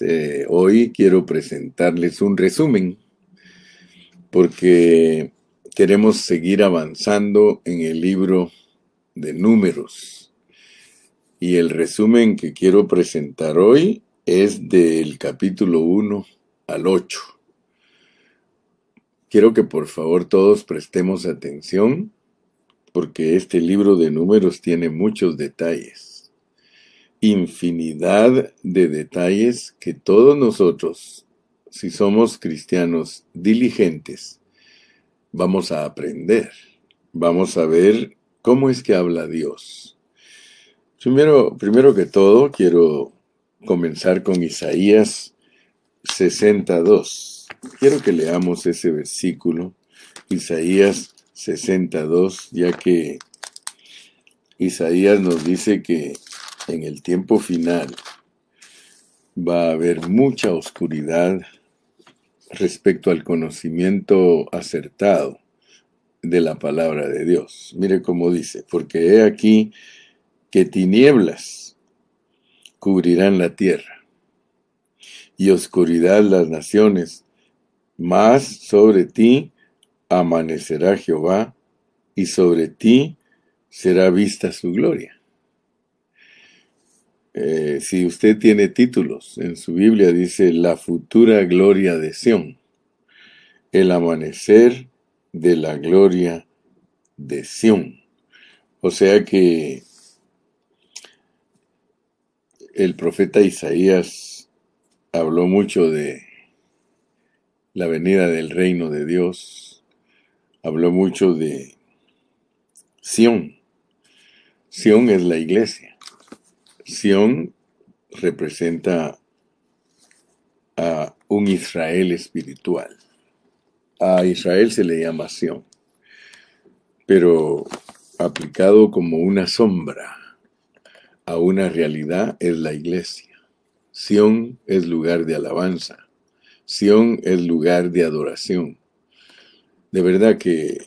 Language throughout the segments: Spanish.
Eh, hoy quiero presentarles un resumen porque queremos seguir avanzando en el libro de números. Y el resumen que quiero presentar hoy es del capítulo 1 al 8. Quiero que por favor todos prestemos atención porque este libro de números tiene muchos detalles, infinidad de detalles que todos nosotros, si somos cristianos diligentes, vamos a aprender, vamos a ver cómo es que habla Dios. Primero, primero que todo, quiero comenzar con Isaías 62. Quiero que leamos ese versículo, Isaías 62, ya que Isaías nos dice que en el tiempo final va a haber mucha oscuridad respecto al conocimiento acertado de la palabra de Dios. Mire cómo dice, porque he aquí que tinieblas cubrirán la tierra y oscuridad las naciones, mas sobre ti amanecerá Jehová, y sobre ti será vista su gloria. Eh, si usted tiene títulos en su Biblia, dice la futura gloria de Sión, el amanecer de la gloria de Sión. O sea que el profeta Isaías habló mucho de la venida del reino de Dios, habló mucho de Sión. Sión es la iglesia. Sión representa a un Israel espiritual. A Israel se le llama Sión, pero aplicado como una sombra a una realidad es la iglesia. Sión es lugar de alabanza. Sión es lugar de adoración de verdad que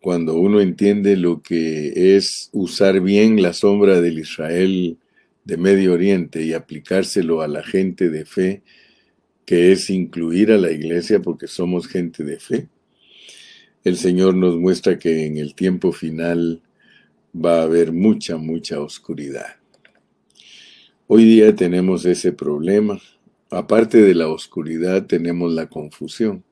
cuando uno entiende lo que es usar bien la sombra del Israel de Medio Oriente y aplicárselo a la gente de fe, que es incluir a la iglesia porque somos gente de fe, el Señor nos muestra que en el tiempo final va a haber mucha, mucha oscuridad. Hoy día tenemos ese problema. Aparte de la oscuridad tenemos la confusión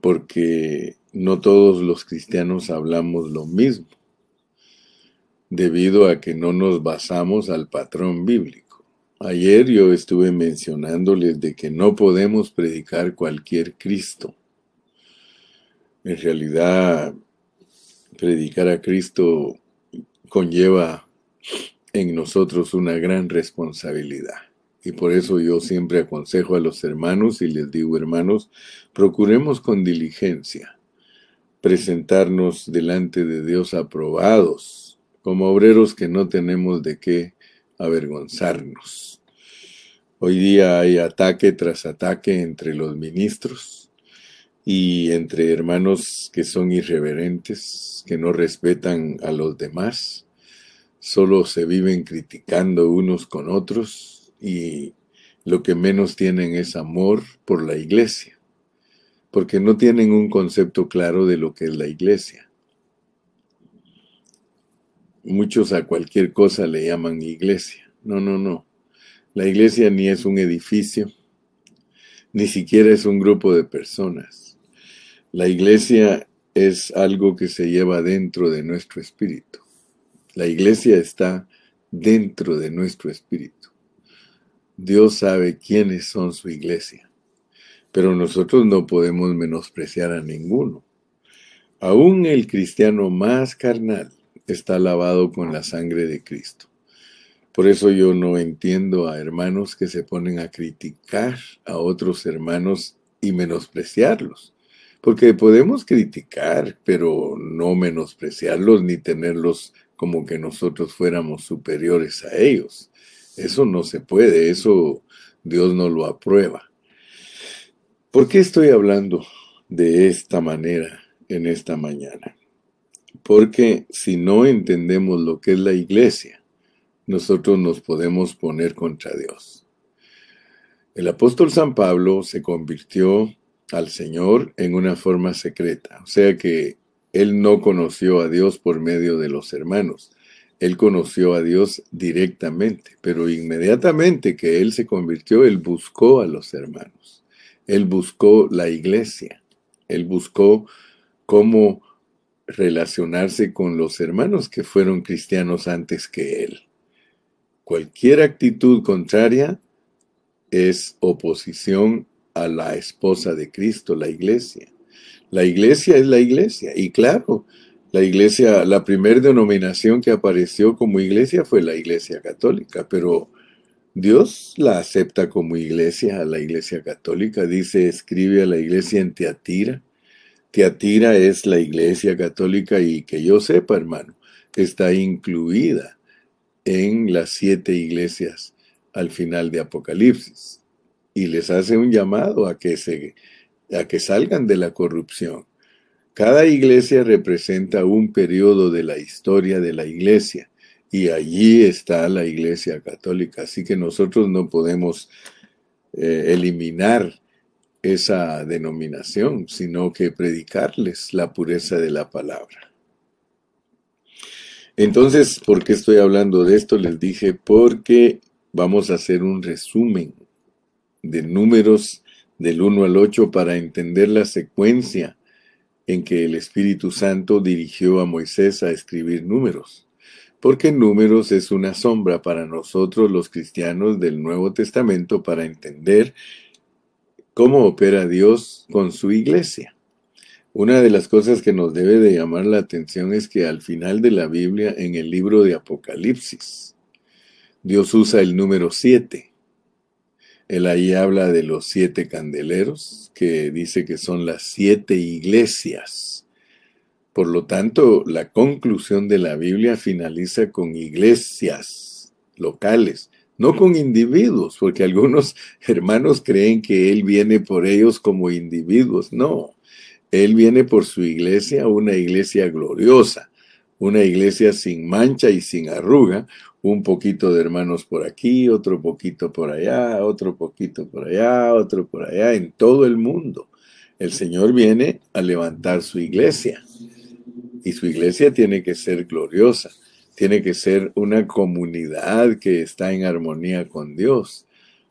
porque no todos los cristianos hablamos lo mismo, debido a que no nos basamos al patrón bíblico. Ayer yo estuve mencionándoles de que no podemos predicar cualquier Cristo. En realidad, predicar a Cristo conlleva en nosotros una gran responsabilidad. Y por eso yo siempre aconsejo a los hermanos y les digo, hermanos, procuremos con diligencia presentarnos delante de Dios aprobados, como obreros que no tenemos de qué avergonzarnos. Hoy día hay ataque tras ataque entre los ministros y entre hermanos que son irreverentes, que no respetan a los demás, solo se viven criticando unos con otros y lo que menos tienen es amor por la iglesia, porque no tienen un concepto claro de lo que es la iglesia. Muchos a cualquier cosa le llaman iglesia. No, no, no. La iglesia ni es un edificio, ni siquiera es un grupo de personas. La iglesia es algo que se lleva dentro de nuestro espíritu. La iglesia está dentro de nuestro espíritu. Dios sabe quiénes son su iglesia, pero nosotros no podemos menospreciar a ninguno. Aún el cristiano más carnal está lavado con la sangre de Cristo. Por eso yo no entiendo a hermanos que se ponen a criticar a otros hermanos y menospreciarlos. Porque podemos criticar, pero no menospreciarlos ni tenerlos como que nosotros fuéramos superiores a ellos. Eso no se puede, eso Dios no lo aprueba. ¿Por qué estoy hablando de esta manera en esta mañana? Porque si no entendemos lo que es la iglesia, nosotros nos podemos poner contra Dios. El apóstol San Pablo se convirtió al Señor en una forma secreta, o sea que él no conoció a Dios por medio de los hermanos, él conoció a Dios directamente, pero inmediatamente que él se convirtió, él buscó a los hermanos, él buscó la iglesia, él buscó cómo relacionarse con los hermanos que fueron cristianos antes que él. Cualquier actitud contraria es oposición a la esposa de Cristo, la iglesia. La iglesia es la iglesia. Y claro, la iglesia, la primera denominación que apareció como iglesia fue la iglesia católica, pero Dios la acepta como iglesia, a la iglesia católica. Dice, escribe a la iglesia en Teatira. Teatira es la iglesia católica y que yo sepa, hermano, está incluida en las siete iglesias al final de Apocalipsis y les hace un llamado a que, se, a que salgan de la corrupción. Cada iglesia representa un periodo de la historia de la iglesia y allí está la iglesia católica. Así que nosotros no podemos eh, eliminar esa denominación, sino que predicarles la pureza de la palabra. Entonces, ¿por qué estoy hablando de esto? Les dije, porque vamos a hacer un resumen de números del 1 al 8 para entender la secuencia en que el Espíritu Santo dirigió a Moisés a escribir números. Porque números es una sombra para nosotros los cristianos del Nuevo Testamento para entender cómo opera Dios con su iglesia. Una de las cosas que nos debe de llamar la atención es que al final de la Biblia, en el libro de Apocalipsis, Dios usa el número 7. Él ahí habla de los siete candeleros, que dice que son las siete iglesias. Por lo tanto, la conclusión de la Biblia finaliza con iglesias locales, no con individuos, porque algunos hermanos creen que Él viene por ellos como individuos. No, él viene por su iglesia, una iglesia gloriosa, una iglesia sin mancha y sin arruga, un poquito de hermanos por aquí, otro poquito por allá, otro poquito por allá, otro por allá, en todo el mundo. El Señor viene a levantar su iglesia y su iglesia tiene que ser gloriosa, tiene que ser una comunidad que está en armonía con Dios.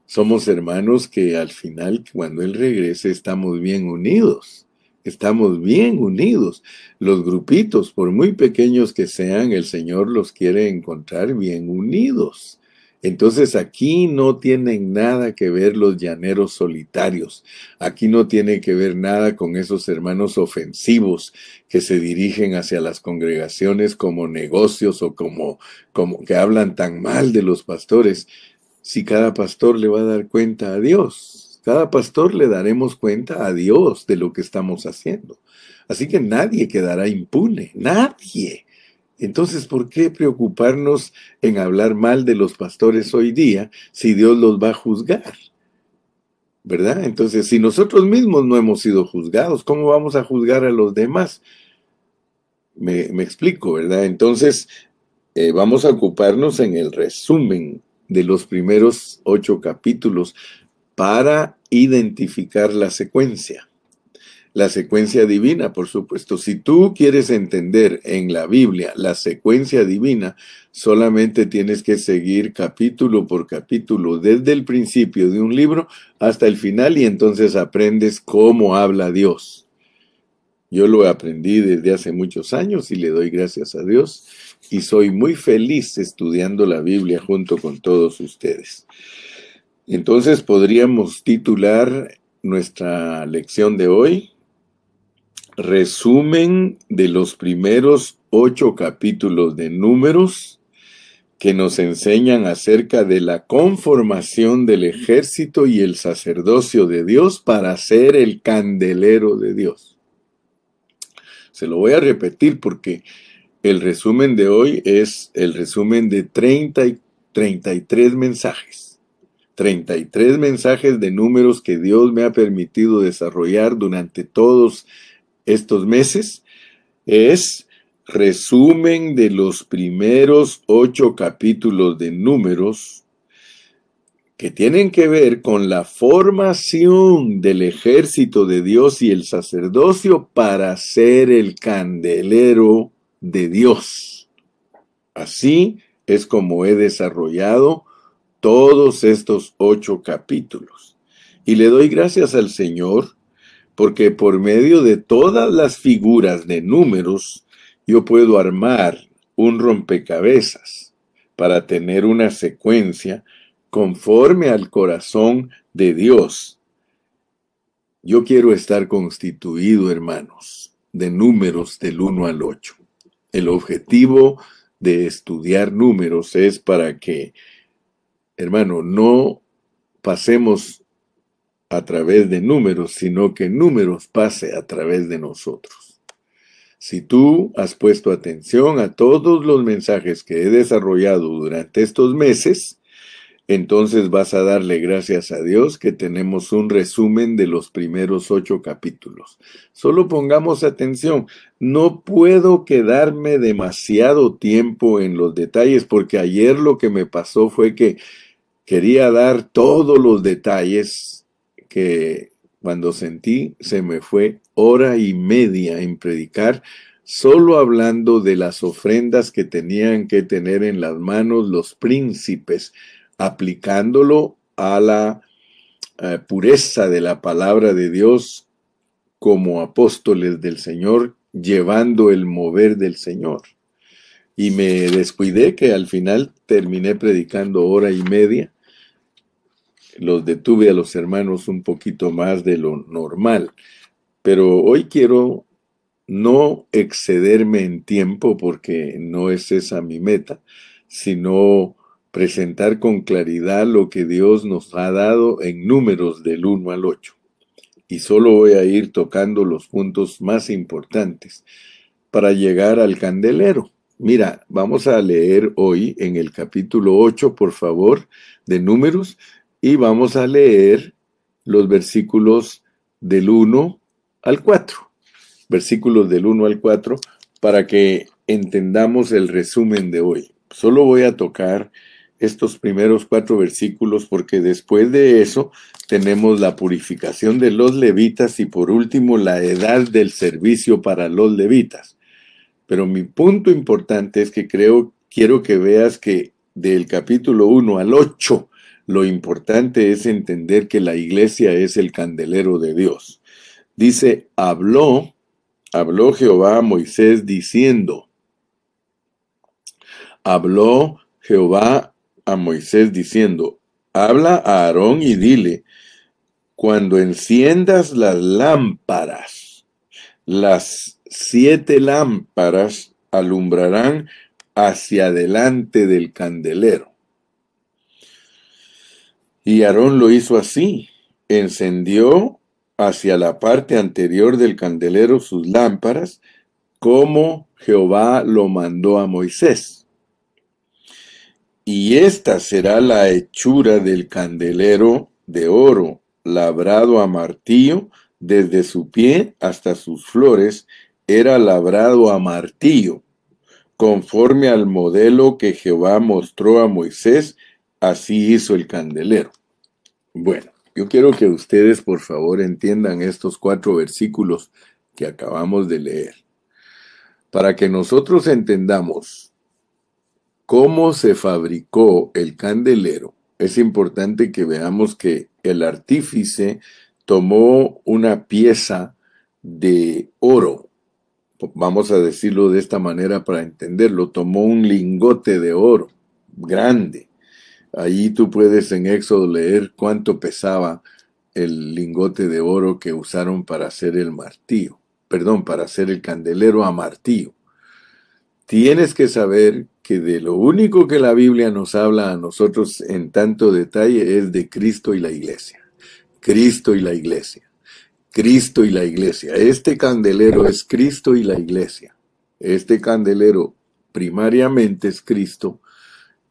Somos hermanos que al final, cuando Él regrese, estamos bien unidos Estamos bien unidos. Los grupitos, por muy pequeños que sean, el Señor los quiere encontrar bien unidos. Entonces aquí no tienen nada que ver los llaneros solitarios. Aquí no tiene que ver nada con esos hermanos ofensivos que se dirigen hacia las congregaciones como negocios o como, como que hablan tan mal de los pastores. Si cada pastor le va a dar cuenta a Dios, cada pastor le daremos cuenta a Dios de lo que estamos haciendo. Así que nadie quedará impune, nadie. Entonces, ¿por qué preocuparnos en hablar mal de los pastores hoy día si Dios los va a juzgar? ¿Verdad? Entonces, si nosotros mismos no hemos sido juzgados, ¿cómo vamos a juzgar a los demás? Me, explico, ¿verdad? Entonces, eh, vamos a ocuparnos en el resumen de los primeros ocho capítulos para identificar la secuencia. La secuencia divina, por supuesto. Si tú quieres entender en la Biblia la secuencia divina, solamente tienes que seguir capítulo por capítulo, desde el principio de un libro hasta el final, y entonces aprendes cómo habla Dios. Yo lo aprendí desde hace muchos años y le doy gracias a Dios y soy muy feliz estudiando la Biblia junto con todos ustedes. Entonces podríamos titular nuestra lección de hoy, resumen de los primeros ocho capítulos de números que nos enseñan acerca de la conformación del ejército y el sacerdocio de Dios para ser el candelero de Dios. Se lo voy a repetir porque el resumen de hoy es el resumen de 30 y 33 mensajes 33 mensajes de números que Dios me ha permitido desarrollar durante todos meses es resumen de los primeros ocho capítulos de números que tienen que ver con la formación del ejército de Dios y el sacerdocio para ser el candelero de Dios. Así es como he desarrollado todos estos ocho capítulos. Y le doy gracias al Señor porque por medio de todas las figuras de números yo puedo armar un rompecabezas para tener una secuencia conforme al corazón de Dios. Yo quiero estar constituido, hermanos, de números del 1 al 8. El objetivo de estudiar números es para que, hermano, no pasemos a través de números, sino que números pase a través de nosotros. Si tú has puesto atención a todos los mensajes que he desarrollado durante estos meses, entonces vas a darle gracias a Dios que tenemos un resumen de los primeros ocho capítulos. Solo pongamos atención, no puedo quedarme demasiado tiempo en los detalles porque ayer lo que me pasó fue que quería dar todos los detalles que cuando sentí se me fue hora y media en predicar solo hablando de las ofrendas que tenían que tener en las manos los príncipes aplicándolo a la eh, pureza de la palabra de Dios como apóstoles del Señor, llevando el mover del Señor. Y me descuidé que al final terminé predicando hora y media. Los detuve a los hermanos un poquito más de lo normal. Pero hoy quiero no excederme en tiempo porque no es esa mi meta, sino presentar con claridad lo que Dios nos ha dado en números del 1 al 8. Y solo voy a ir tocando los puntos más importantes para llegar al candelero. Mira, vamos a leer hoy en el capítulo 8, por favor, de números, y vamos a leer los versículos del 1 al 4. Versículos del 1 al 4 para que entendamos el resumen de hoy. Solo voy a tocar estos primeros cuatro versículos porque después de eso tenemos la purificación de los levitas y por último la edad del servicio para los levitas. Pero mi punto importante es que creo, quiero que veas que del capítulo 1 al 8, lo importante es entender que la iglesia es el candelero de Dios. Dice, habló, habló Jehová a Moisés diciendo, habló Jehová a Moisés diciendo, habla a Aarón y dile, cuando enciendas las lámparas, las siete lámparas alumbrarán hacia adelante del candelero. Y Aarón lo hizo así, encendió hacia la parte anterior del candelero sus lámparas, como Jehová lo mandó a Moisés. Y esta será la hechura del candelero de oro, labrado a martillo, desde su pie hasta sus flores, era labrado a martillo, conforme al modelo que Jehová mostró a Moisés, así hizo el candelero. Bueno, yo quiero que ustedes por favor entiendan estos cuatro versículos que acabamos de leer. Para que nosotros entendamos cómo se fabricó el candelero, es importante que veamos que el artífice tomó una pieza de oro, vamos a decirlo de esta manera para entenderlo, tomó un lingote de oro grande. Allí tú puedes en Éxodo leer cuánto pesaba el lingote de oro que usaron para hacer el martillo, perdón, para hacer el candelero a martillo. Tienes que saber que de lo único que la Biblia nos habla a nosotros en tanto detalle es de Cristo y la iglesia. Cristo y la iglesia. Cristo y la iglesia. Este candelero es Cristo y la iglesia. Este candelero primariamente es Cristo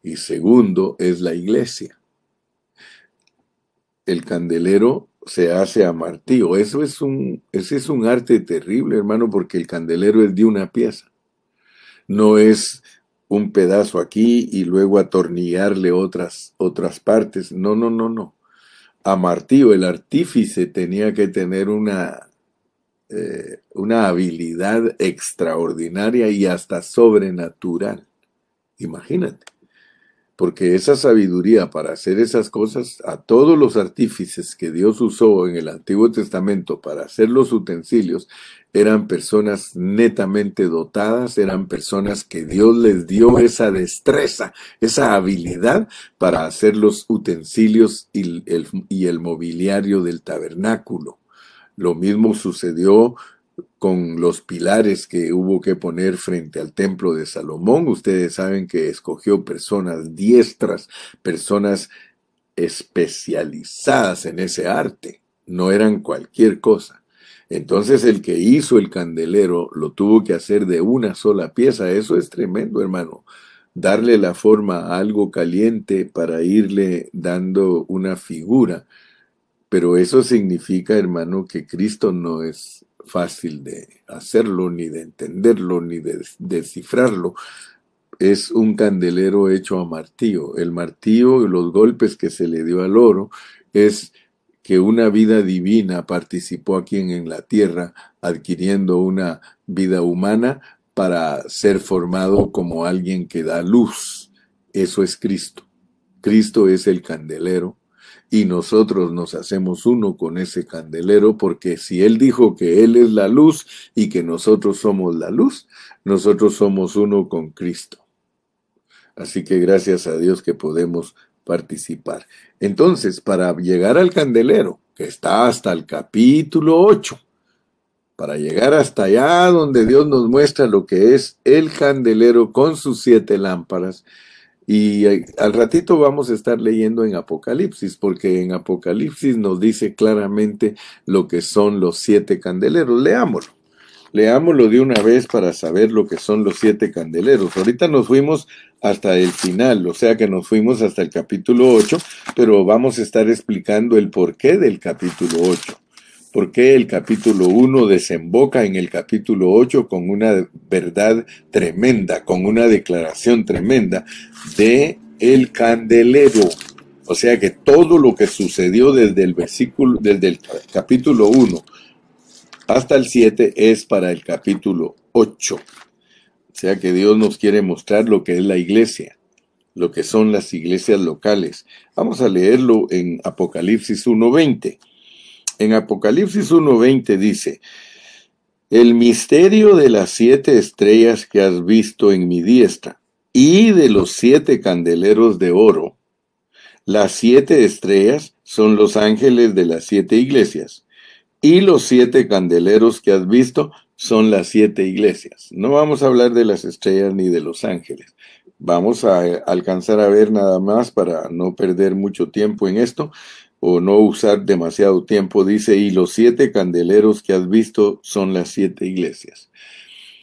y segundo es la iglesia. El candelero se hace a martillo. Eso es un, es un arte terrible, hermano, porque el candelero es de una pieza. No es un pedazo aquí y luego atornillarle otras, otras partes. No, no, no, no. A Martillo, el artífice tenía que tener una, eh, una habilidad extraordinaria y hasta sobrenatural. Imagínate porque esa sabiduría para hacer esas cosas, a todos los artífices que Dios usó en el Antiguo Testamento para hacer los utensilios, eran personas netamente dotadas, eran personas que Dios les dio esa destreza, esa habilidad para hacer los utensilios y el, y el mobiliario del tabernáculo. Lo mismo sucedió con los pilares que hubo que poner frente al templo de Salomón. Ustedes saben que escogió personas diestras, personas especializadas en ese arte, no eran cualquier cosa. Entonces el que hizo el candelero lo tuvo que hacer de una sola pieza. Eso es tremendo, hermano. Darle la forma a algo caliente para irle dando una figura. Pero eso significa, hermano, que Cristo no es fácil de hacerlo, ni de entenderlo, ni de descifrarlo. Es un candelero hecho a martillo. El martillo y los golpes que se le dio al oro es que una vida divina participó aquí en la tierra, adquiriendo una vida humana para ser formado como alguien que da luz. Eso es Cristo. Cristo es el candelero y nosotros nos hacemos uno con ese candelero, porque si Él dijo que Él es la luz y que nosotros somos la luz, nosotros somos uno con Cristo. Así que gracias a Dios que podemos participar. Entonces, para llegar al candelero, que está hasta el capítulo 8, para llegar hasta allá donde Dios nos muestra lo que es el candelero con sus siete lámparas, y eh, al ratito vamos a estar leyendo en Apocalipsis, porque en Apocalipsis nos dice claramente lo que son los siete candeleros. Leámoslo. Leámoslo de una vez para saber lo que son los siete candeleros. Ahorita nos fuimos hasta el final, o sea que nos fuimos hasta el capítulo 8, pero vamos a estar explicando el porqué del capítulo 8 por qué el capítulo 1 desemboca en el capítulo 8 con una verdad tremenda, con una declaración tremenda de el candelero. O sea que todo lo que sucedió desde el versículo, desde el capítulo 1 hasta el 7 es para el capítulo 8. O sea que Dios nos quiere mostrar lo que es la iglesia, lo que son las iglesias locales. Vamos a leerlo en Apocalipsis 1.20. En Apocalipsis 1.20 dice, el misterio de las siete estrellas que has visto en mi diestra y de los siete candeleros de oro. Las siete estrellas son los ángeles de las siete iglesias y los siete candeleros que has visto son las siete iglesias. No vamos a hablar de las estrellas ni de los ángeles. Vamos a alcanzar a ver nada más para no perder mucho tiempo en esto o no usar demasiado tiempo, dice, y los siete candeleros que has visto son las siete iglesias.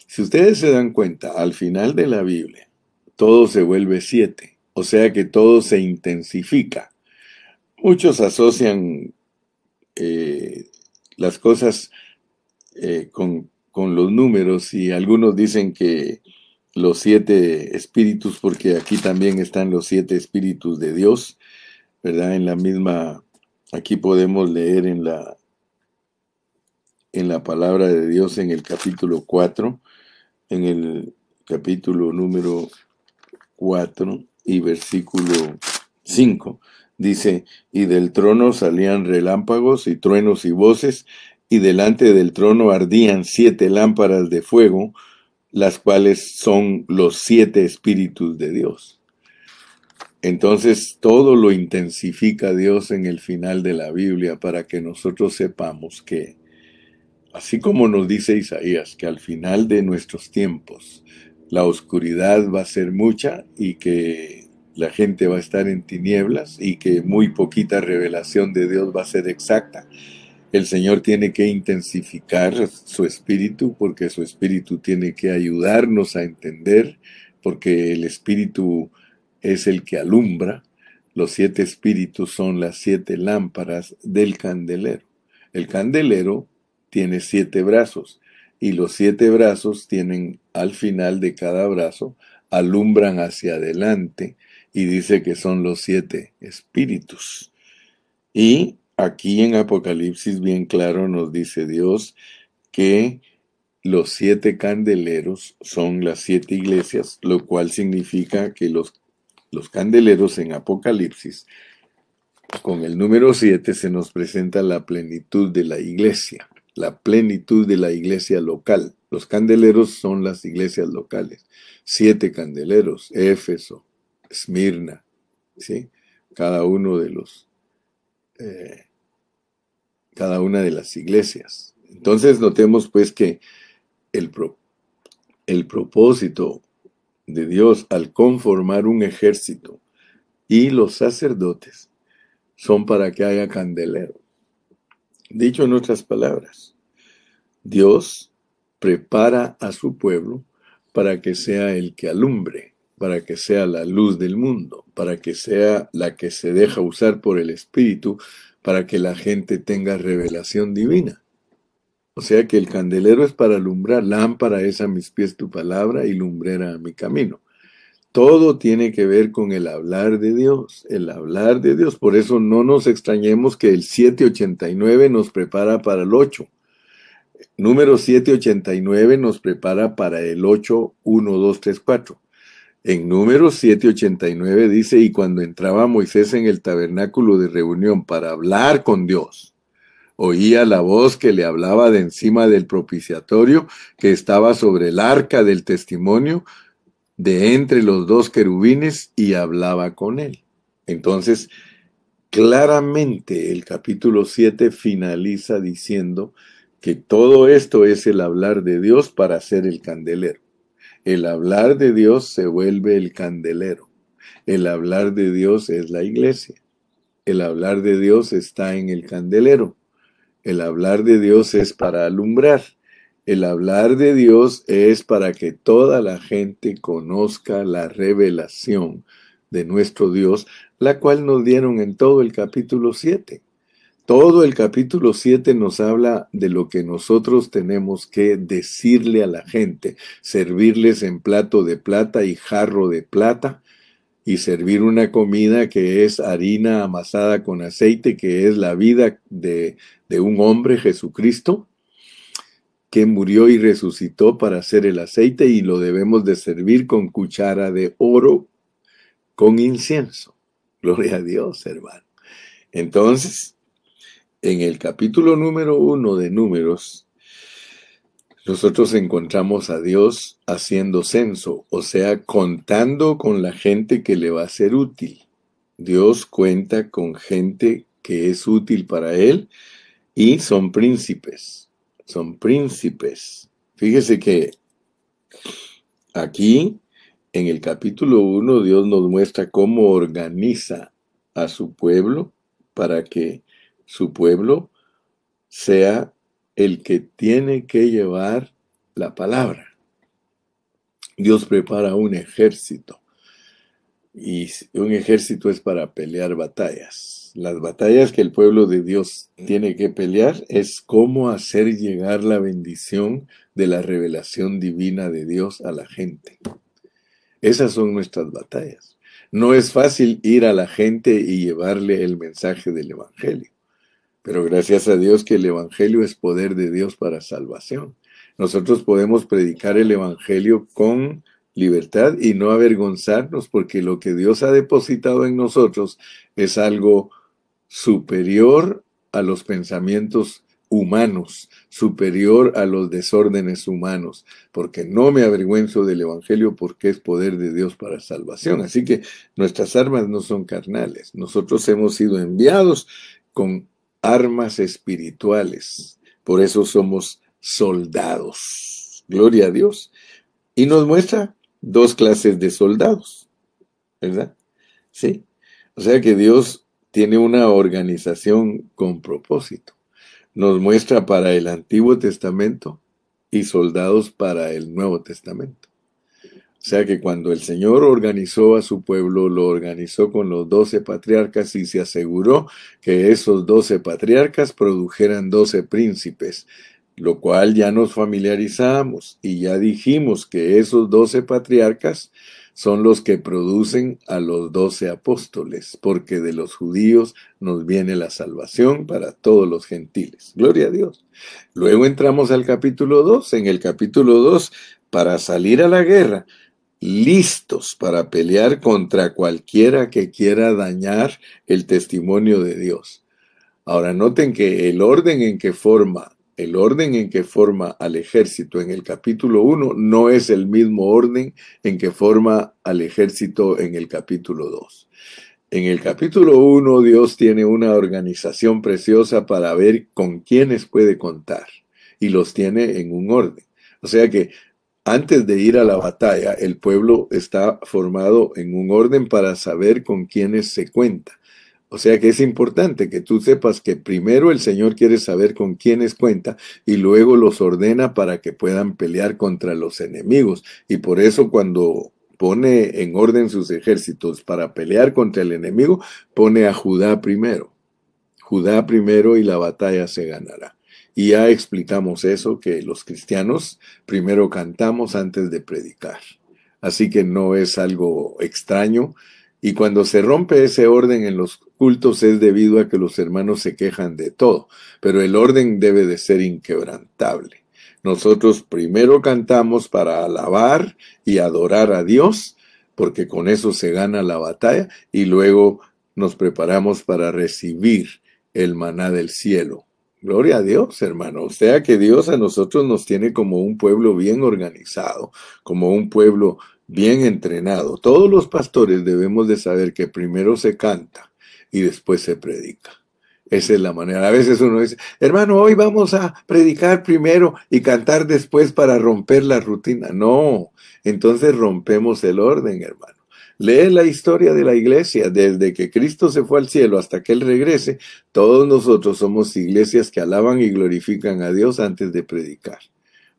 Si ustedes se dan cuenta, al final de la Biblia, todo se vuelve siete, o sea que todo se intensifica. Muchos asocian eh, las cosas eh, con, con los números y algunos dicen que los siete espíritus, porque aquí también están los siete espíritus de Dios, ¿verdad? En la misma Aquí podemos leer en la, en la palabra de Dios en el capítulo 4, en el capítulo número 4 y versículo 5. Dice, y del trono salían relámpagos y truenos y voces, y delante del trono ardían siete lámparas de fuego, las cuales son los siete espíritus de Dios. Entonces todo lo intensifica Dios en el final de la Biblia para que nosotros sepamos que, así como nos dice Isaías, que al final de nuestros tiempos la oscuridad va a ser mucha y que la gente va a estar en tinieblas y que muy poquita revelación de Dios va a ser exacta. El Señor tiene que intensificar su espíritu porque su espíritu tiene que ayudarnos a entender, porque el espíritu es el que alumbra. Los siete espíritus son las siete lámparas del candelero. El candelero tiene siete brazos y los siete brazos tienen al final de cada brazo alumbran hacia adelante y dice que son los siete espíritus. Y aquí en Apocalipsis bien claro nos dice Dios que los siete candeleros son las siete iglesias, lo cual significa que los, los candeleros en Apocalipsis, con el número siete se nos presenta la plenitud de la iglesia, la plenitud de la iglesia local. Los candeleros son las iglesias locales. Siete candeleros, Éfeso, Esmirna, ¿sí? Cada uno de los, eh, cada una de las iglesias. Entonces notemos pues que el, el propósito de Dios al conformar un ejército y los sacerdotes son para que haya candelero. Dicho en otras palabras, Dios prepara a su pueblo para que sea el que alumbre, para que sea la luz del mundo, para que sea la que se deja usar por el Espíritu, para que la gente tenga revelación divina. O sea que el candelero es para alumbrar, lámpara es a mis pies tu palabra y lumbrera a mi camino. Todo tiene que ver con el hablar de Dios, el hablar de Dios. Por eso no nos extrañemos que el 789 nos prepara para el 8. Número 789 nos prepara para el 8, 1, 2, 3, 4. En número 789 dice, y cuando entraba Moisés en el tabernáculo de reunión para hablar con Dios, oía la voz que le hablaba de encima del propiciatorio que estaba sobre el arca del testimonio de entre los dos querubines y hablaba con él. Entonces, claramente el capítulo 7 finaliza diciendo que todo esto es el hablar de Dios para ser el candelero. El hablar de Dios se vuelve el candelero. El hablar de Dios es la iglesia. El hablar de Dios está en el candelero. El hablar de Dios es para alumbrar. El hablar de Dios es para que toda la gente conozca la revelación de nuestro Dios, la cual nos dieron en todo el capítulo 7. Todo el capítulo 7 nos habla de lo que nosotros tenemos que decirle a la gente, servirles en plato de plata y jarro de plata, y servir una comida que es harina amasada con aceite, que es la vida de, de un hombre, Jesucristo, que murió y resucitó para hacer el aceite y lo debemos de servir con cuchara de oro con incienso. Gloria a Dios, hermano. Entonces, en el capítulo número uno de Números, nosotros encontramos a Dios haciendo censo, o sea, contando con la gente que le va a ser útil. Dios cuenta con gente que es útil para Él y son príncipes, son príncipes. Fíjese que aquí, en el capítulo 1, Dios nos muestra cómo organiza a su pueblo para que su pueblo sea el que tiene que llevar la palabra. Dios prepara un ejército y un ejército es para pelear batallas. Las batallas que el pueblo de Dios tiene que pelear es cómo hacer llegar la bendición de la revelación divina de Dios a la gente. Esas son nuestras batallas. No es fácil ir a la gente y llevarle el mensaje del Evangelio. Pero gracias a Dios que el Evangelio es poder de Dios para salvación. Nosotros podemos predicar el Evangelio con libertad y no avergonzarnos porque lo que Dios ha depositado en nosotros es algo superior a los pensamientos humanos, superior a los desórdenes humanos, porque no me avergüenzo del Evangelio porque es poder de Dios para salvación. Así que nuestras armas no son carnales, nosotros hemos sido enviados con armas espirituales. Por eso somos soldados. Gloria a Dios. Y nos muestra dos clases de soldados, ¿verdad? Sí. O sea que Dios tiene una organización con propósito. Nos muestra para el Antiguo Testamento y soldados para el Nuevo Testamento. Sea que cuando el Señor organizó a su pueblo, lo organizó con los doce patriarcas y se aseguró que esos doce patriarcas produjeran doce príncipes. lo cual ya nos familiarizamos y ya dijimos que esos doce patriarcas son los que producen a los doce apóstoles, porque de los judíos nos viene la salvación para todos los gentiles. Gloria a Dios. Luego entramos al capítulo 2. En el capítulo 2, para salir a la guerra, listos para pelear contra cualquiera que quiera dañar el testimonio de Dios. Ahora noten que el orden en que forma el orden en que forma al ejército en el capítulo 1 no es el mismo orden en que forma al ejército en el capítulo 2. En el capítulo 1 Dios tiene una organización preciosa para ver con quiénes puede contar y los tiene en un orden. O sea que antes de ir a la batalla, el pueblo está formado en un orden para saber con quiénes se cuenta. O sea que es importante que tú sepas que primero el Señor quiere saber con quiénes cuenta y luego los ordena para que puedan pelear contra los enemigos. Y por eso cuando pone en orden sus ejércitos para pelear contra el enemigo, pone a Judá primero. Judá primero y la batalla se ganará. Y ya explicamos eso, que los cristianos primero cantamos antes de predicar. Así que no es algo extraño. Y cuando se rompe ese orden en los cultos es debido a que los hermanos se quejan de todo, pero el orden debe de ser inquebrantable. Nosotros primero cantamos para alabar y adorar a Dios, porque con eso se gana la batalla, y luego nos preparamos para recibir el maná del cielo. Gloria a Dios, hermano. O sea que Dios a nosotros nos tiene como un pueblo bien organizado, como un pueblo bien entrenado. Todos los pastores debemos de saber que primero se canta, y después se predica. Esa es la manera. A veces uno dice, hermano, hoy vamos a predicar primero y cantar después para romper la rutina. No, entonces rompemos el orden, hermano. Lee la historia de la iglesia, desde que Cristo se fue al cielo hasta que Él regrese, todos nosotros somos iglesias que alaban y glorifican a Dios antes de predicar.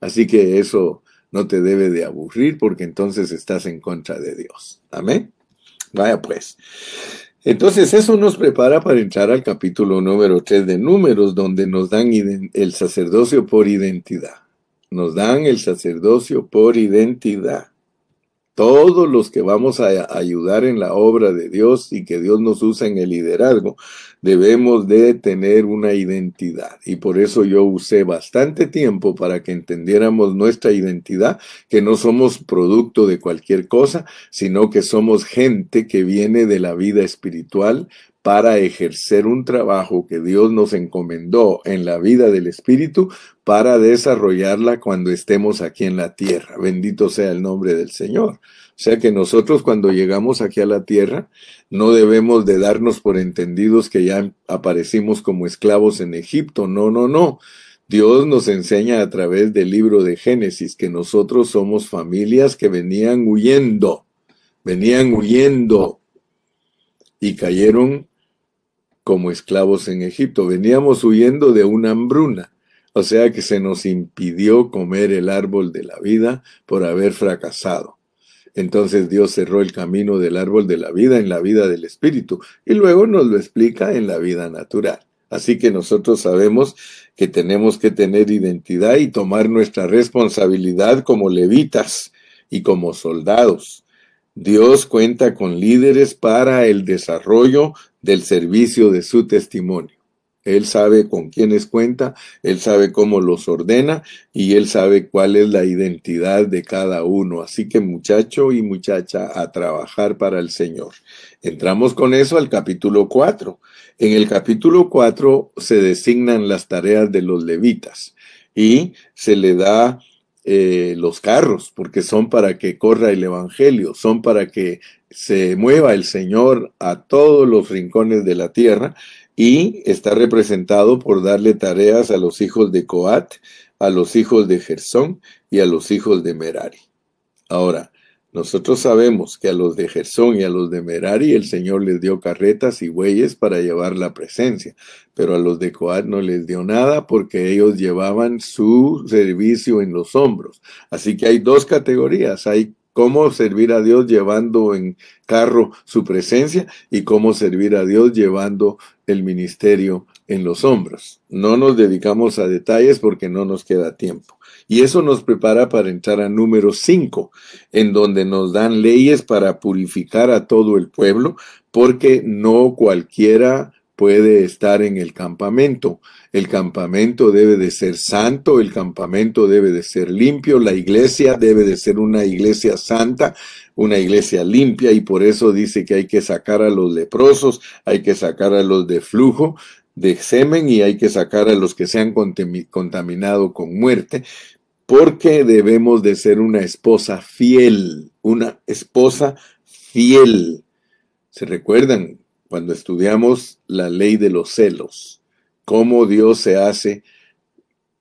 Así que eso no te debe de aburrir porque entonces estás en contra de Dios. Amén. Vaya pues. Entonces eso nos prepara para entrar al capítulo número 3 de números, donde nos dan el sacerdocio por identidad. Nos dan el sacerdocio por identidad todos los que vamos a ayudar en la obra de Dios y que Dios nos usa en el liderazgo, debemos de tener una identidad. Y por eso yo usé bastante tiempo para que entendiéramos nuestra identidad, que no somos producto de cualquier cosa, sino que somos gente que viene de la vida espiritual, para ejercer un trabajo que Dios nos encomendó en la vida del Espíritu para desarrollarla cuando estemos aquí en la tierra. Bendito sea el nombre del Señor. O sea que nosotros cuando llegamos aquí a la tierra no debemos de darnos por entendidos que ya aparecimos como esclavos en Egipto. No, no, no. Dios nos enseña a través del libro de Génesis que nosotros somos familias que venían huyendo, venían huyendo y cayeron como esclavos en Egipto. Veníamos huyendo de una hambruna, o sea que se nos impidió comer el árbol de la vida por haber fracasado. Entonces Dios cerró el camino del árbol de la vida en la vida del Espíritu y luego nos lo explica en la vida natural. Así que nosotros sabemos que tenemos que tener identidad y tomar nuestra responsabilidad como levitas y como soldados. Dios cuenta con líderes para el desarrollo del servicio de su testimonio. Él sabe con quiénes cuenta, él sabe cómo los ordena y él sabe cuál es la identidad de cada uno. Así que muchacho y muchacha a trabajar para el Señor. Entramos con eso al capítulo 4. En el capítulo 4 se designan las tareas de los levitas y se le da eh, los carros, porque son para que corra el Evangelio, son para que se mueva el Señor a todos los rincones de la tierra y está representado por darle tareas a los hijos de Coat, a los hijos de Gersón y a los hijos de Merari. Ahora, nosotros sabemos que a los de Gersón y a los de Merari el Señor les dio carretas y bueyes para llevar la presencia, pero a los de Coat no les dio nada porque ellos llevaban su servicio en los hombros. Así que hay dos categorías, hay cómo servir a Dios llevando en carro su presencia y cómo servir a Dios llevando el ministerio en los hombros. No nos dedicamos a detalles porque no nos queda tiempo. Y eso nos prepara para entrar a número 5, en donde nos dan leyes para purificar a todo el pueblo, porque no cualquiera puede estar en el campamento. El campamento debe de ser santo, el campamento debe de ser limpio, la iglesia debe de ser una iglesia santa, una iglesia limpia y por eso dice que hay que sacar a los leprosos, hay que sacar a los de flujo de semen y hay que sacar a los que se han contaminado con muerte, porque debemos de ser una esposa fiel, una esposa fiel. ¿Se recuerdan cuando estudiamos la ley de los celos? Cómo Dios se hace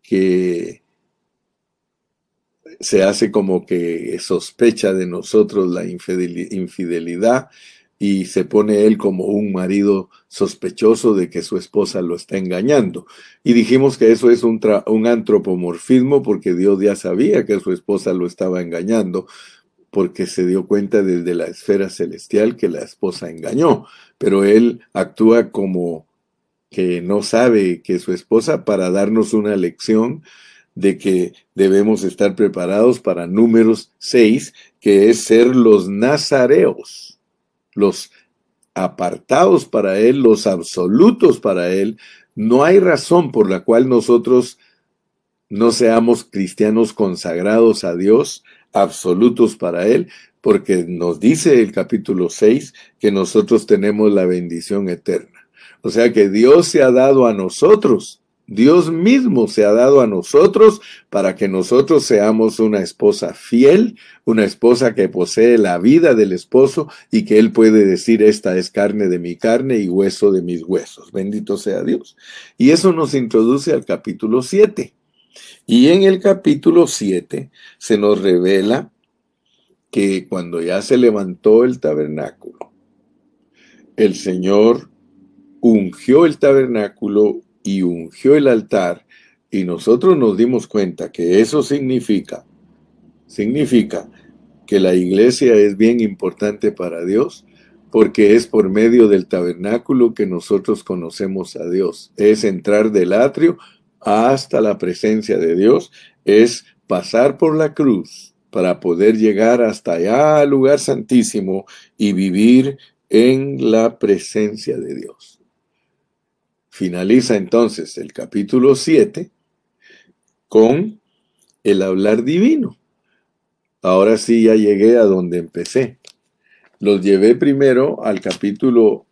que se hace como que sospecha de nosotros la infidelidad y se pone él como un marido sospechoso de que su esposa lo está engañando. Y dijimos que eso es un, antropomorfismo porque Dios ya sabía que su esposa lo estaba engañando, porque se dio cuenta desde la esfera celestial que la esposa engañó, pero él actúa como que no sabe que su esposa para darnos una lección de que debemos estar preparados para números 6, que es ser los nazareos los apartados para Él, los absolutos para Él, no hay razón por la cual nosotros no seamos cristianos consagrados a Dios, absolutos para Él, porque nos dice el capítulo 6 que nosotros tenemos la bendición eterna. O sea que Dios se ha dado a nosotros Dios mismo se ha dado a nosotros para que nosotros seamos una esposa fiel, una esposa que posee la vida del esposo y que él puede decir, esta es carne de mi carne y hueso de mis huesos. Bendito sea Dios. Y eso nos introduce al capítulo 7. Y en el capítulo 7 se nos revela que cuando ya se levantó el tabernáculo, el Señor ungió el tabernáculo y ungió el altar y nosotros nos dimos cuenta que eso significa, significa que la iglesia es bien importante para Dios porque es por medio del tabernáculo que nosotros conocemos a Dios. Es entrar del atrio hasta la presencia de Dios, es pasar por la cruz para poder llegar hasta allá al lugar santísimo y vivir en la presencia de Dios. Finaliza entonces el capítulo 7 con el hablar divino. Ahora sí ya llegué a donde empecé. Los llevé primero al capítulo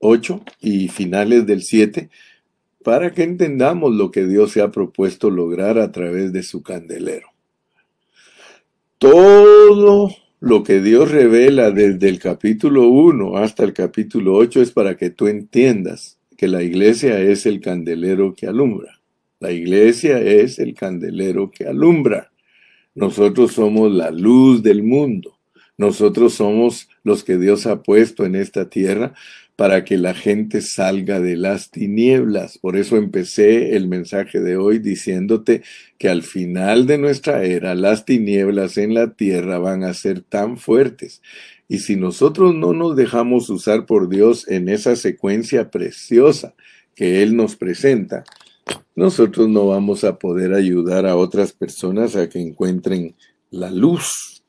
8 y finales del 7 para que entendamos lo que Dios se ha propuesto lograr a través de su candelero. Todo lo que Dios revela desde el capítulo 1 hasta el capítulo 8 es para que tú entiendas que la iglesia es el candelero que alumbra. La iglesia es el candelero que alumbra. Nosotros somos la luz del mundo. Nosotros somos los que Dios ha puesto en esta tierra para que la gente salga de las tinieblas. Por eso empecé el mensaje de hoy diciéndote que al final de nuestra era las tinieblas en la tierra van a ser tan fuertes y si nosotros no nos dejamos usar por Dios en esa secuencia preciosa que Él nos presenta, nosotros no vamos a poder ayudar a otras personas a que encuentren la luz.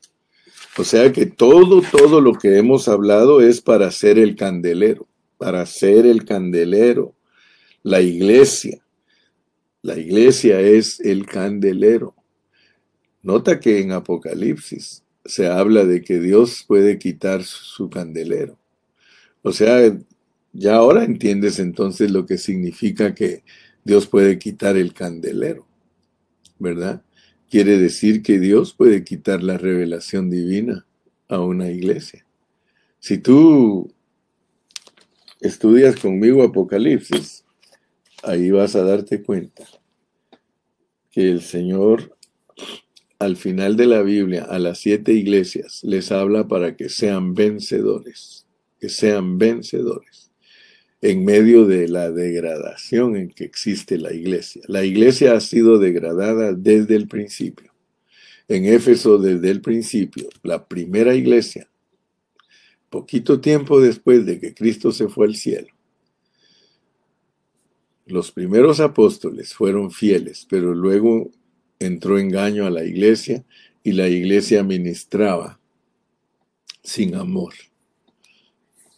O sea que todo, todo lo que hemos hablado es para ser el candelero, para ser el candelero. La iglesia, la iglesia es el candelero. Nota que en Apocalipsis se habla de que Dios puede quitar su candelero. O sea, ya ahora entiendes entonces lo que significa que Dios puede quitar el candelero, ¿verdad? Quiere decir que Dios puede quitar la revelación divina a una iglesia. Si tú estudias conmigo Apocalipsis, ahí vas a darte cuenta que el Señor al final de la Biblia a las siete iglesias les habla para que sean vencedores, que sean vencedores en medio de la degradación en que existe la iglesia. La iglesia ha sido degradada desde el principio. En Éfeso desde el principio, la primera iglesia, poquito tiempo después de que Cristo se fue al cielo, los primeros apóstoles fueron fieles, pero luego entró engaño a la iglesia y la iglesia ministraba sin amor.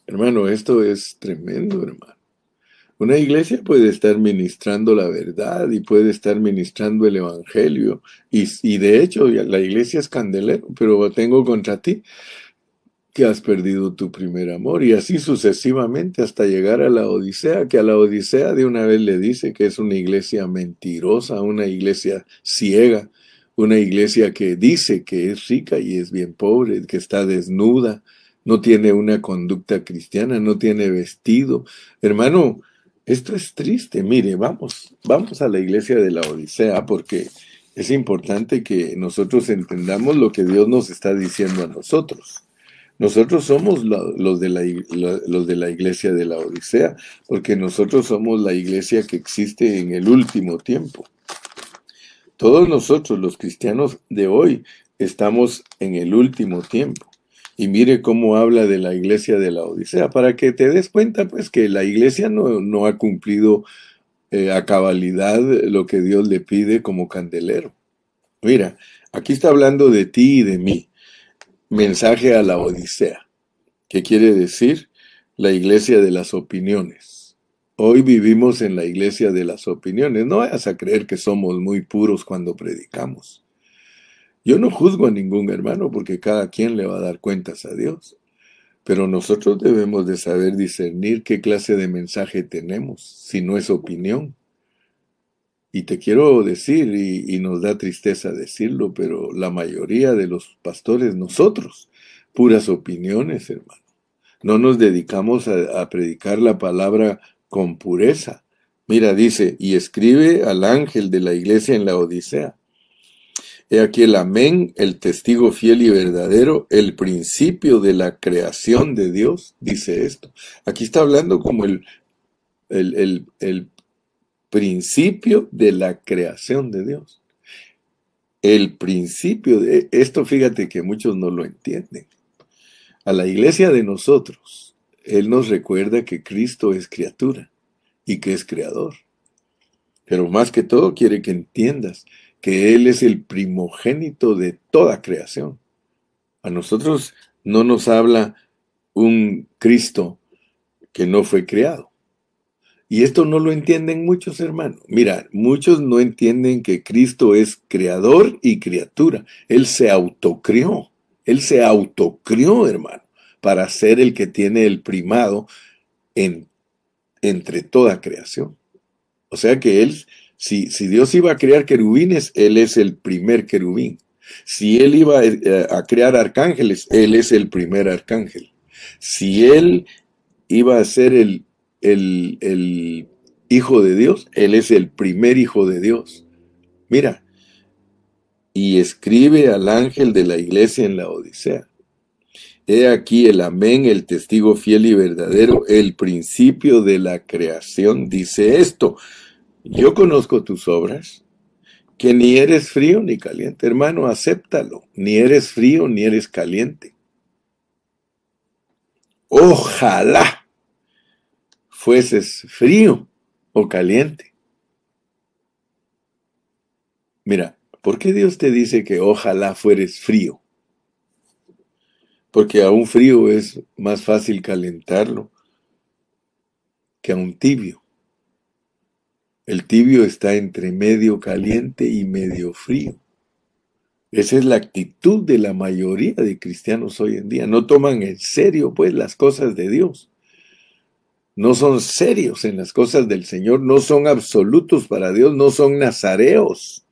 Hermano, esto es tremendo, hermano. Una iglesia puede estar ministrando la verdad y puede estar ministrando el evangelio. Y, y, de hecho, la iglesia es candelero, pero tengo contra ti que has perdido tu primer amor. Y así sucesivamente hasta llegar a la Odisea, que a la Odisea de una vez le dice que es una iglesia mentirosa, una iglesia ciega, una iglesia que dice que es rica y es bien pobre, que está desnuda, no tiene una conducta cristiana, no tiene vestido. Hermano, esto es triste. Mire, vamos, vamos a la iglesia de la Odisea porque es importante que nosotros entendamos lo que Dios nos está diciendo a nosotros. Nosotros somos los, de la, iglesia de la Odisea, porque nosotros somos la iglesia que existe en el último tiempo. Todos nosotros, los cristianos de hoy, estamos en el último tiempo. Y mire cómo habla de la iglesia de la Odisea, para que te des cuenta, pues, que la iglesia no, ha cumplido eh, a cabalidad lo que Dios le pide como candelero. Mira, aquí está hablando de ti y de mí. Mensaje a la Odisea. ¿Qué quiere decir? La iglesia de las opiniones. Hoy vivimos en la iglesia de las opiniones. No vayas a creer que somos muy puros cuando predicamos. Yo no juzgo a ningún hermano porque cada quien le va a dar cuentas a Dios. Pero nosotros debemos de saber discernir qué clase de mensaje tenemos, si no es opinión. Y te quiero decir, y, nos da tristeza decirlo, pero la mayoría de los pastores, nosotros, puras opiniones, hermano. No nos dedicamos a, predicar la palabra con pureza. Mira, dice, y escribe al ángel de la iglesia en la Odisea. He aquí el amén, el testigo fiel y verdadero, el principio de la creación de Dios, dice esto. Aquí está hablando como el, el, el principio de la creación de Dios. El principio de esto, fíjate que muchos no lo entienden. A la iglesia de nosotros, Él nos recuerda que Cristo es criatura y que es creador. Pero más que todo quiere que entiendas que Él es el primogénito de toda creación. A nosotros no nos habla un Cristo que no fue creado. Y esto no lo entienden muchos hermanos. Mira, muchos no entienden que Cristo es creador y criatura. Él se autocrió. Él se autocrió, hermano, para ser el que tiene el primado en, entre toda creación. O sea que él, si, si Dios iba a crear querubines, Él es el primer querubín. Si Él iba eh, a crear arcángeles, Él es el primer arcángel. Si Él iba a ser el el, Hijo de Dios, Él es el primer Hijo de Dios. Mira, y escribe al ángel de la iglesia en la Odisea. He aquí el amén, el testigo fiel y verdadero, el principio de la creación, dice esto. Yo conozco tus obras, que ni eres frío ni caliente. Hermano, acéptalo. Ni eres frío ni eres caliente. Ojalá fueses frío o caliente. Mira, ¿por qué Dios te dice que ojalá fueres frío? Porque a un frío es más fácil calentarlo que a un tibio. El tibio está entre medio caliente y medio frío. Esa es la actitud de la mayoría de cristianos hoy en día. No toman en serio pues las cosas de Dios no son serios en las cosas del Señor, no son absolutos para Dios, no son nazareos.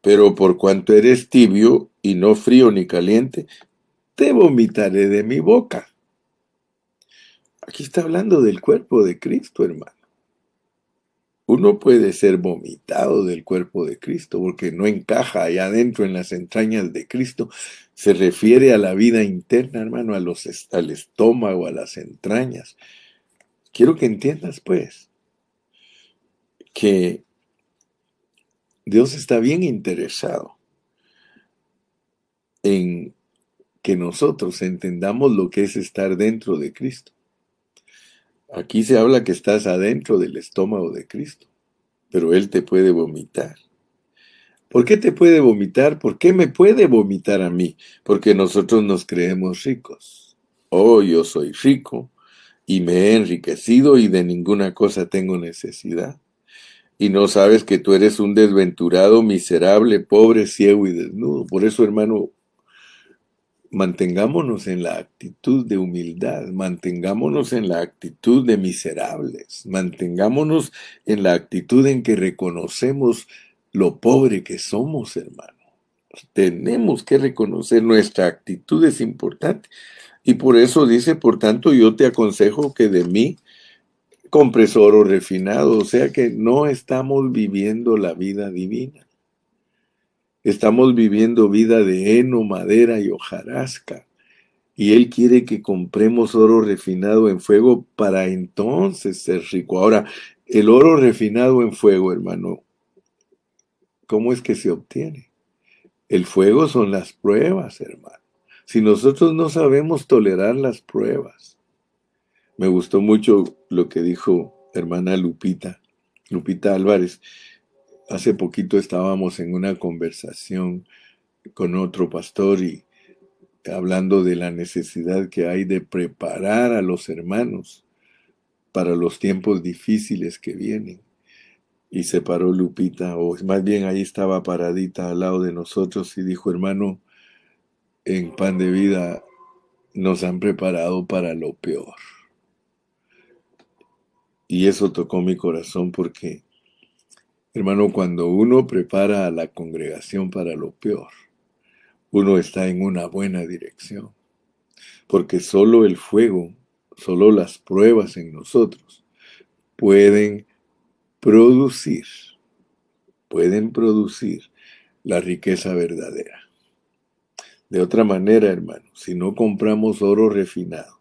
Pero por cuanto eres tibio y no frío ni caliente, te vomitaré de mi boca. Aquí está hablando del cuerpo de Cristo, hermano. Uno puede ser vomitado del cuerpo de Cristo porque no encaja allá adentro en las entrañas de Cristo, se refiere a la vida interna, hermano, a los, al estómago, a las entrañas. Quiero que entiendas, pues, que Dios está bien interesado en que nosotros entendamos lo que es estar dentro de Cristo. Aquí se habla que estás adentro del estómago de Cristo, pero Él te puede vomitar. ¿Por qué te puede vomitar? ¿Por qué me puede vomitar a mí? Porque nosotros nos creemos ricos. Oh, yo soy rico y me he enriquecido y de ninguna cosa tengo necesidad. Y no sabes que tú eres un desventurado, miserable, pobre, ciego y desnudo. Por eso, hermano, mantengámonos en la actitud de humildad, mantengámonos en la actitud de miserables, mantengámonos en la actitud en que reconocemos lo pobre que somos, hermano. Tenemos que reconocer nuestra actitud es importante. Y por eso dice, por tanto, yo te aconsejo que de mí compres oro refinado, o sea que no estamos viviendo la vida divina. Estamos viviendo vida de heno, madera y hojarasca. Y Él quiere que compremos oro refinado en fuego para entonces ser rico. Ahora, el oro refinado en fuego, hermano, ¿cómo es que se obtiene? El fuego son las pruebas, hermano. Si nosotros no sabemos tolerar las pruebas, me gustó mucho lo que dijo hermana Lupita, Lupita Álvarez. Hace poquito estábamos en una conversación con otro pastor y hablando de la necesidad que hay de preparar a los hermanos para los tiempos difíciles que vienen y se paró Lupita, o más bien ahí estaba paradita al lado de nosotros y dijo, hermano, en pan de vida nos han preparado para lo peor. Y eso tocó mi corazón porque, hermano, cuando uno prepara a la congregación para lo peor, uno está en una buena dirección. Porque solo el fuego, solo las pruebas en nosotros pueden producir, pueden producir la riqueza verdadera. De otra manera, hermano, si no compramos oro refinado,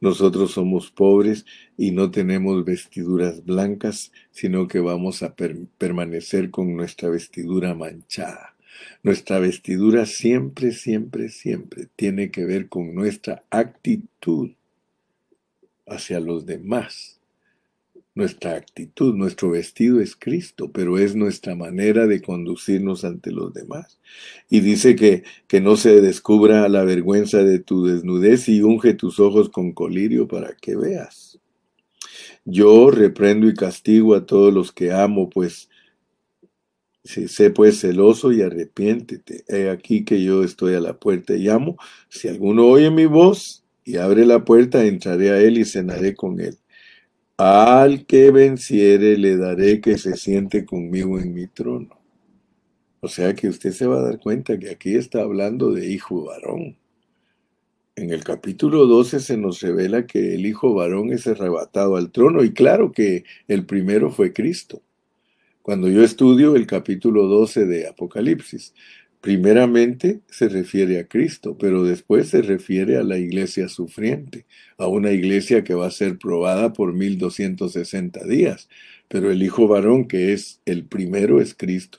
nosotros somos pobres y no tenemos vestiduras blancas, sino que vamos a permanecer con nuestra vestidura manchada. Nuestra vestidura siempre, siempre, siempre tiene que ver con nuestra actitud hacia los demás nuestra actitud, nuestro vestido es Cristo, pero es nuestra manera de conducirnos ante los demás. Y dice que, que no se descubra la vergüenza de tu desnudez y unge tus ojos con colirio para que veas. Yo reprendo y castigo a todos los que amo, pues si sé pues celoso y arrepiéntete. He aquí que yo estoy a la puerta y llamo. Si alguno oye mi voz y abre la puerta, entraré a él y cenaré con él al que venciere le daré que se siente conmigo en mi trono. O sea que usted se va a dar cuenta que aquí está hablando de hijo varón. En el capítulo 12 se nos revela que el hijo varón es arrebatado al trono y claro que el primero fue Cristo. Cuando yo estudio el capítulo 12 de Apocalipsis, Primeramente se refiere a Cristo, pero después se refiere a la iglesia sufriente, a una iglesia que va a ser probada por 1260 días. Pero el hijo varón, que es el primero, es Cristo.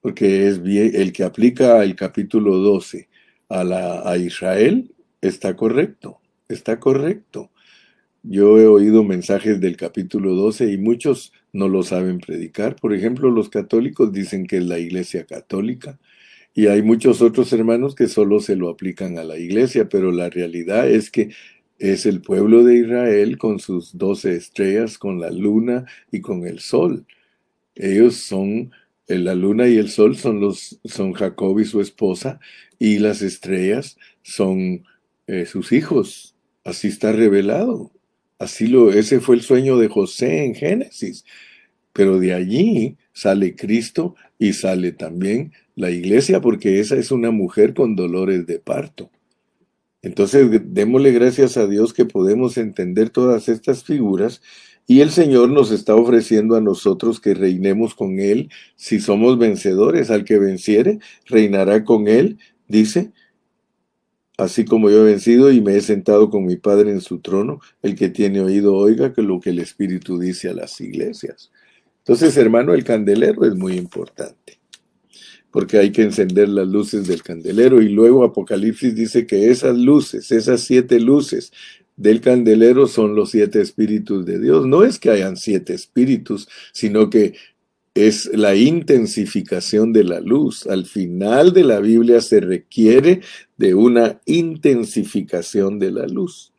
Porque es bien, el que aplica el capítulo 12 a, a Israel está correcto, está correcto. Yo he oído mensajes del capítulo 12 y muchos no lo saben predicar. Por ejemplo, los católicos dicen que es la iglesia católica y hay muchos otros hermanos que solo se lo aplican a la iglesia, pero la realidad es que es el pueblo de Israel con sus doce estrellas, con la luna y con el sol. Ellos son, eh, la luna y el sol son los, son Jacob y su esposa, y las estrellas son eh, sus hijos. Así está revelado. Así lo, ese fue el sueño de José en Génesis. Pero de allí sale Cristo y sale también la iglesia, porque esa es una mujer con dolores de parto. Entonces, démosle gracias a Dios que podemos entender todas estas figuras y el Señor nos está ofreciendo a nosotros que reinemos con Él si somos vencedores. Al que venciere, reinará con Él, dice, así como yo he vencido y me he sentado con mi Padre en su trono, el que tiene oído oiga que lo que el Espíritu dice a las iglesias. Entonces, hermano, el candelero es muy importante porque hay que encender las luces del candelero. Y luego Apocalipsis dice que esas luces, esas siete luces, del candelero son los siete espíritus de Dios. No es que hayan siete espíritus, sino que es la intensificación de la luz. Al final de la Biblia se requiere de una intensificación de la luz.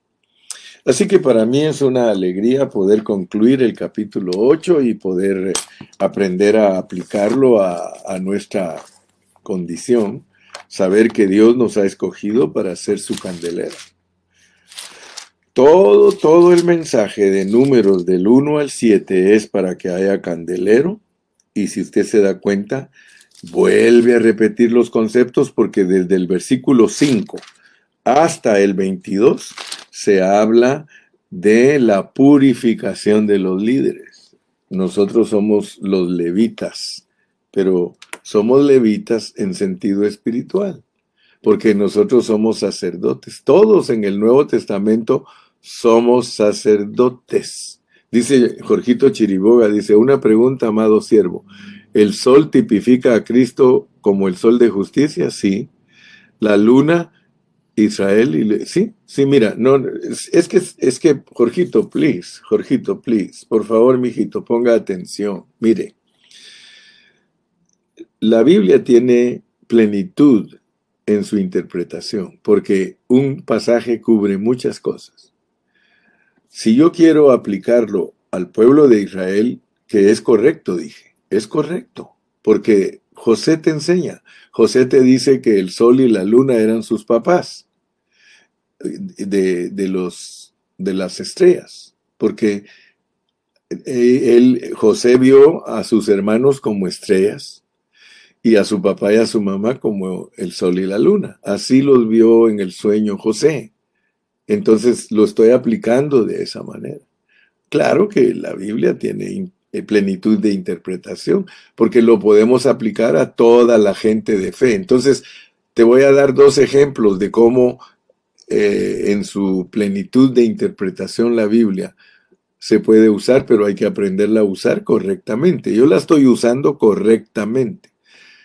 Así que para mí es una alegría poder concluir el capítulo 8 y poder eh, aprender a aplicarlo a, nuestra condición, saber que Dios nos ha escogido para ser su candelero. Todo, todo el mensaje de números del 1 al 7 es para que haya candelero, y si usted se da cuenta, vuelve a repetir los conceptos porque desde el versículo 5 hasta el 22 se habla de la purificación de los líderes. Nosotros somos los levitas, pero somos levitas en sentido espiritual, porque nosotros somos sacerdotes. Todos en el Nuevo Testamento somos sacerdotes. Dice Jorgito Chiriboga, dice, una pregunta, amado siervo. ¿El sol tipifica a Cristo como el sol de justicia? Sí. La luna, Israel, y sí, sí, mira, no, es, que, es que, Jorgito, please, Jorgito, please, por favor, mijito, ponga atención. Mire, la Biblia tiene plenitud en su interpretación, porque un pasaje cubre muchas cosas. Si yo quiero aplicarlo al pueblo de Israel, que es correcto, dije, es correcto, porque José te enseña, José te dice que el sol y la luna eran sus papás de, los, de las estrellas, porque eh, él, José vio a sus hermanos como estrellas y a su papá y a su mamá como el sol y la luna. Así los vio en el sueño José. Entonces lo estoy aplicando de esa manera. Claro que la Biblia tiene plenitud de interpretación, porque lo podemos aplicar a toda la gente de fe. Entonces, te voy a dar dos ejemplos de cómo eh, en su plenitud de interpretación la Biblia se puede usar, pero hay que aprenderla a usar correctamente. Yo la estoy usando correctamente.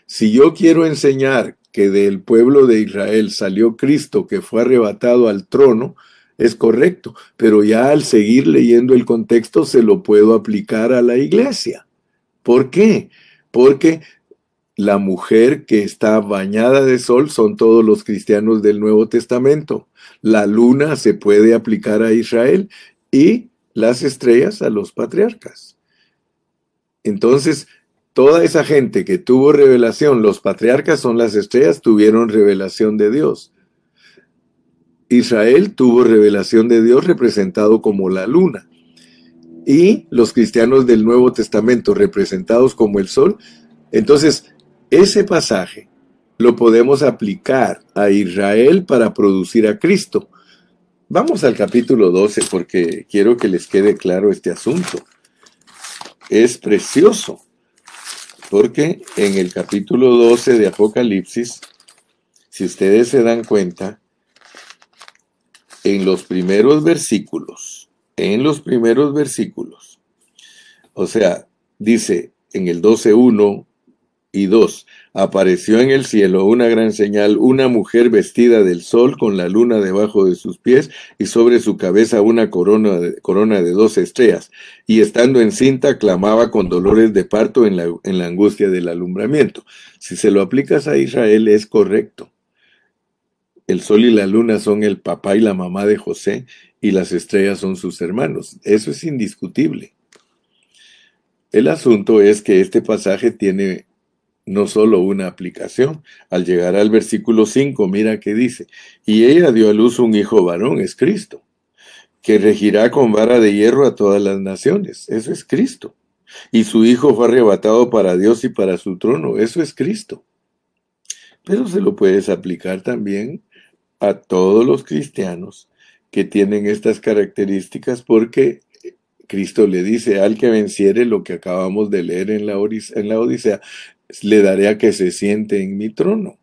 Si yo quiero enseñar que del pueblo de Israel salió Cristo que fue arrebatado al trono, es correcto, pero ya al seguir leyendo el contexto se lo puedo aplicar a la iglesia. ¿Por qué? Porque la mujer que está bañada de sol son todos los cristianos del Nuevo Testamento. La luna se puede aplicar a Israel y las estrellas a los patriarcas. Entonces, Toda esa gente que tuvo revelación, los patriarcas son las estrellas, tuvieron revelación de Dios. Israel tuvo revelación de Dios representado como la luna. Y los cristianos del Nuevo Testamento representados como el sol. Entonces, ese pasaje lo podemos aplicar a Israel para producir a Cristo. Vamos al capítulo 12 porque quiero que les quede claro este asunto. Es precioso. Porque en el capítulo 12 de Apocalipsis, si ustedes se dan cuenta, en los primeros versículos, en los primeros versículos, o sea, dice en el 12.1 y 2, apareció en el cielo una gran señal, una mujer vestida del sol con la luna debajo de sus pies y sobre su cabeza una corona de, corona de dos estrellas, y estando encinta clamaba con dolores de parto en la, en la angustia del alumbramiento. Si se lo aplicas a Israel es correcto. El sol y la luna son el papá y la mamá de José y las estrellas son sus hermanos. Eso es indiscutible. El asunto es que este pasaje tiene no solo una aplicación. Al llegar al versículo 5, mira que dice, y ella dio a luz un hijo varón, es Cristo, que regirá con vara de hierro a todas las naciones, eso es Cristo. Y su hijo fue arrebatado para Dios y para su trono, eso es Cristo. Pero se lo puedes aplicar también a todos los cristianos que tienen estas características porque Cristo le dice al que venciere lo que acabamos de leer en la, en la Odisea, le daré a que se siente en mi trono.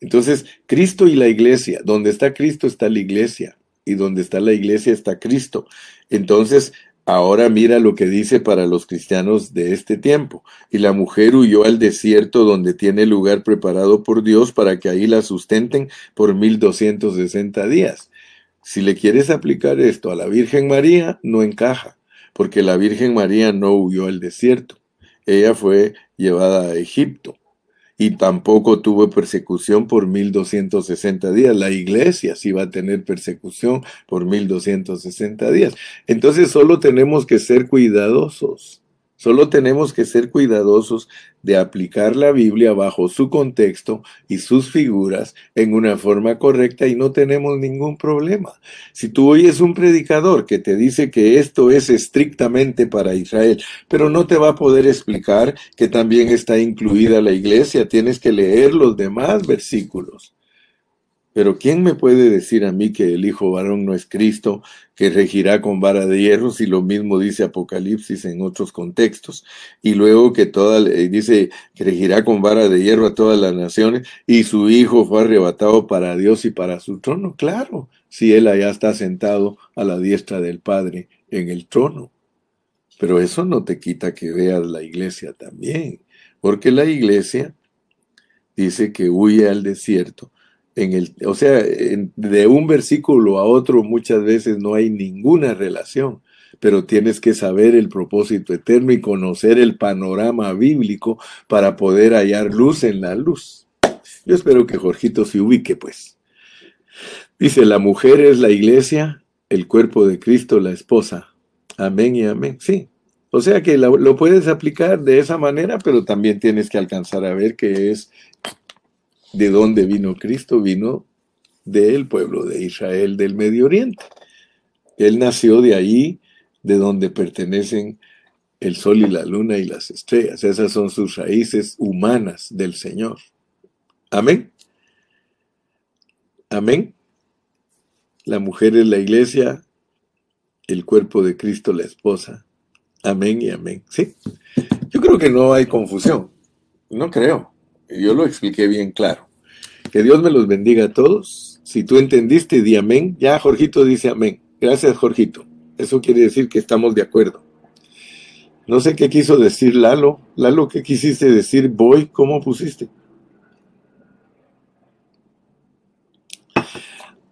Entonces, Cristo y la iglesia, donde está Cristo está la iglesia, y donde está la iglesia está Cristo. Entonces, ahora mira lo que dice para los cristianos de este tiempo. Y la mujer huyó al desierto donde tiene lugar preparado por Dios para que ahí la sustenten por 1260 días. Si le quieres aplicar esto a la Virgen María, no encaja, porque la Virgen María no huyó al desierto. Ella fue llevada a Egipto y tampoco tuvo persecución por 1260 días. La iglesia sí va a tener persecución por 1260 días. Entonces solo tenemos que ser cuidadosos Solo tenemos que ser cuidadosos de aplicar la Biblia bajo su contexto y sus figuras en una forma correcta y no tenemos ningún problema. Si tú oyes un predicador que te dice que esto es estrictamente para Israel, pero no te va a poder explicar que también está incluida la iglesia, tienes que leer los demás versículos. Pero ¿quién me puede decir a mí que el Hijo varón no es Cristo, que regirá con vara de hierro, si lo mismo dice Apocalipsis en otros contextos? Y luego que toda, eh, dice que regirá con vara de hierro a todas las naciones, y su Hijo fue arrebatado para Dios y para su trono. Claro, si Él allá está sentado a la diestra del Padre en el trono. Pero eso no te quita que veas la iglesia también, porque la iglesia dice que huye al desierto en el, o sea, de un versículo a otro muchas veces no hay ninguna relación, pero tienes que saber el propósito eterno y conocer el panorama bíblico para poder hallar luz en la luz. Yo espero que Jorgito se ubique, pues. Dice, la mujer es la iglesia, el cuerpo de Cristo la esposa. Amén y amén. Sí. O sea que lo, lo puedes aplicar de esa manera, pero también tienes que alcanzar a ver que es ¿De dónde vino Cristo? Vino del pueblo de Israel del Medio Oriente. Él nació de ahí, de donde pertenecen el sol y la luna y las estrellas. Esas son sus raíces humanas del Señor. Amén. Amén. La mujer es la iglesia, el cuerpo de Cristo la esposa. Amén y amén. Sí. Yo creo que no hay confusión. No creo. Yo lo expliqué bien claro. Que Dios me los bendiga a todos. Si tú entendiste, di amén. Ya Jorgito dice amén. Gracias, Jorgito. Eso quiere decir que estamos de acuerdo. No sé qué quiso decir Lalo. Lalo, ¿qué quisiste decir? Voy, ¿cómo pusiste?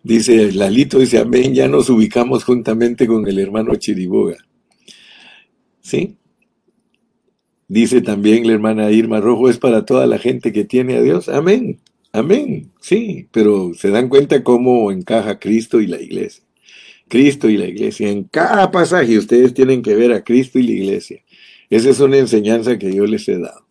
Dice Lalito, dice amén, ya nos ubicamos juntamente con el hermano Chiriboga. ¿Sí? Dice también la hermana Irma Rojo, es para toda la gente que tiene a Dios. Amén, amén, sí, pero se dan cuenta cómo encaja Cristo y la iglesia. Cristo y la iglesia. En cada pasaje ustedes tienen que ver a Cristo y la iglesia. Esa es una enseñanza que yo les he dado.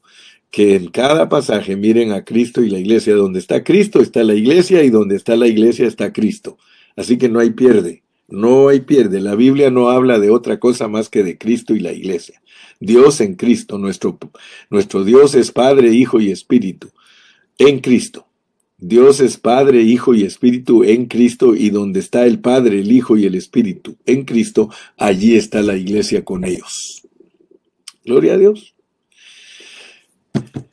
Que en cada pasaje miren a Cristo y la iglesia. Donde está Cristo está la iglesia y donde está la iglesia está Cristo. Así que no hay pierde. No hay pierde. La Biblia no habla de otra cosa más que de Cristo y la iglesia. Dios en Cristo, nuestro, nuestro Dios es Padre, Hijo y Espíritu. En Cristo. Dios es Padre, Hijo y Espíritu en Cristo y donde está el Padre, el Hijo y el Espíritu en Cristo, allí está la iglesia con ellos. Gloria a Dios.